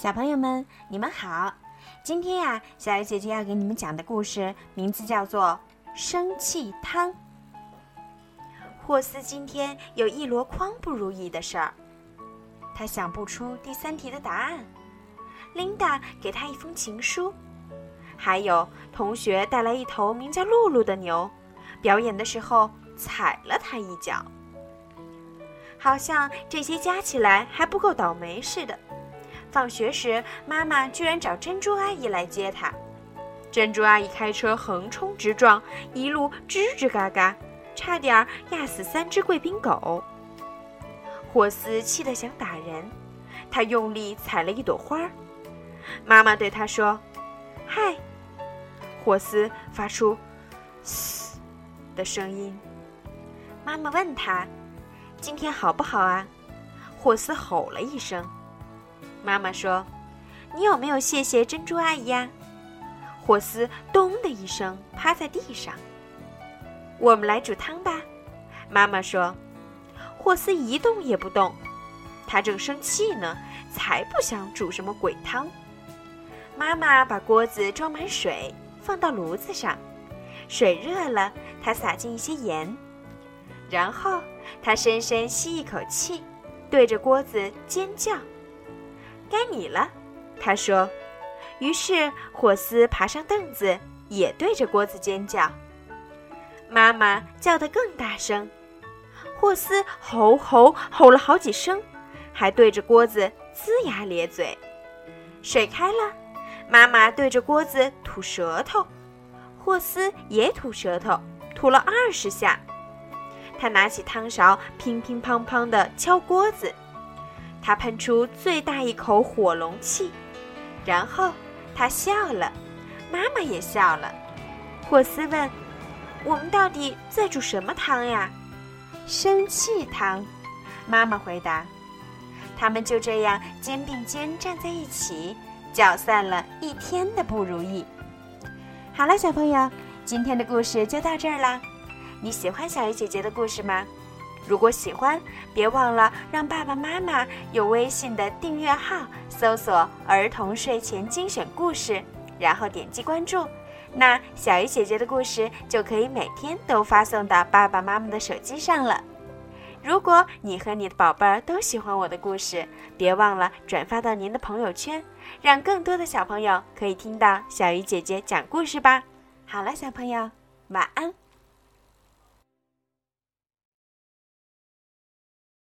小朋友们，你们好！今天呀，小鱼姐姐要给你们讲的故事名字叫做《生气汤》。霍斯今天有一箩筐不如意的事儿，他想不出第三题的答案。琳达给他一封情书，还有同学带来一头名叫露露的牛，表演的时候踩了他一脚。好像这些加起来还不够倒霉似的。放学时，妈妈居然找珍珠阿姨来接她。珍珠阿姨开车横冲直撞，一路吱吱嘎嘎，差点压死三只贵宾狗。霍斯气得想打人，他用力踩了一朵花。妈妈对他说：“嗨。”霍斯发出“嘶”的声音。妈妈问他：“今天好不好啊？”霍斯吼了一声。妈妈说：“你有没有谢谢珍珠阿姨呀？”霍斯咚的一声趴在地上。我们来煮汤吧，妈妈说。霍斯一动也不动，他正生气呢，才不想煮什么鬼汤。妈妈把锅子装满水，放到炉子上，水热了，她撒进一些盐，然后她深深吸一口气，对着锅子尖叫。该你了，他说。于是霍斯爬上凳子，也对着锅子尖叫。妈妈叫得更大声。霍斯吼吼吼了好几声，还对着锅子龇牙咧嘴。水开了，妈妈对着锅子吐舌头，霍斯也吐舌头，吐了二十下。他拿起汤勺，乒乒乓乓地敲锅子。他喷出最大一口火龙气，然后他笑了，妈妈也笑了。霍斯问：“我们到底在煮什么汤呀？”“生气汤。”妈妈回答。他们就这样肩并肩站在一起，搅散了一天的不如意。好了，小朋友，今天的故事就到这儿啦。你喜欢小鱼姐姐的故事吗？如果喜欢，别忘了让爸爸妈妈用微信的订阅号搜索“儿童睡前精选故事”，然后点击关注，那小鱼姐姐的故事就可以每天都发送到爸爸妈妈的手机上了。如果你和你的宝贝儿都喜欢我的故事，别忘了转发到您的朋友圈，让更多的小朋友可以听到小鱼姐姐讲故事吧。好了，小朋友，晚安。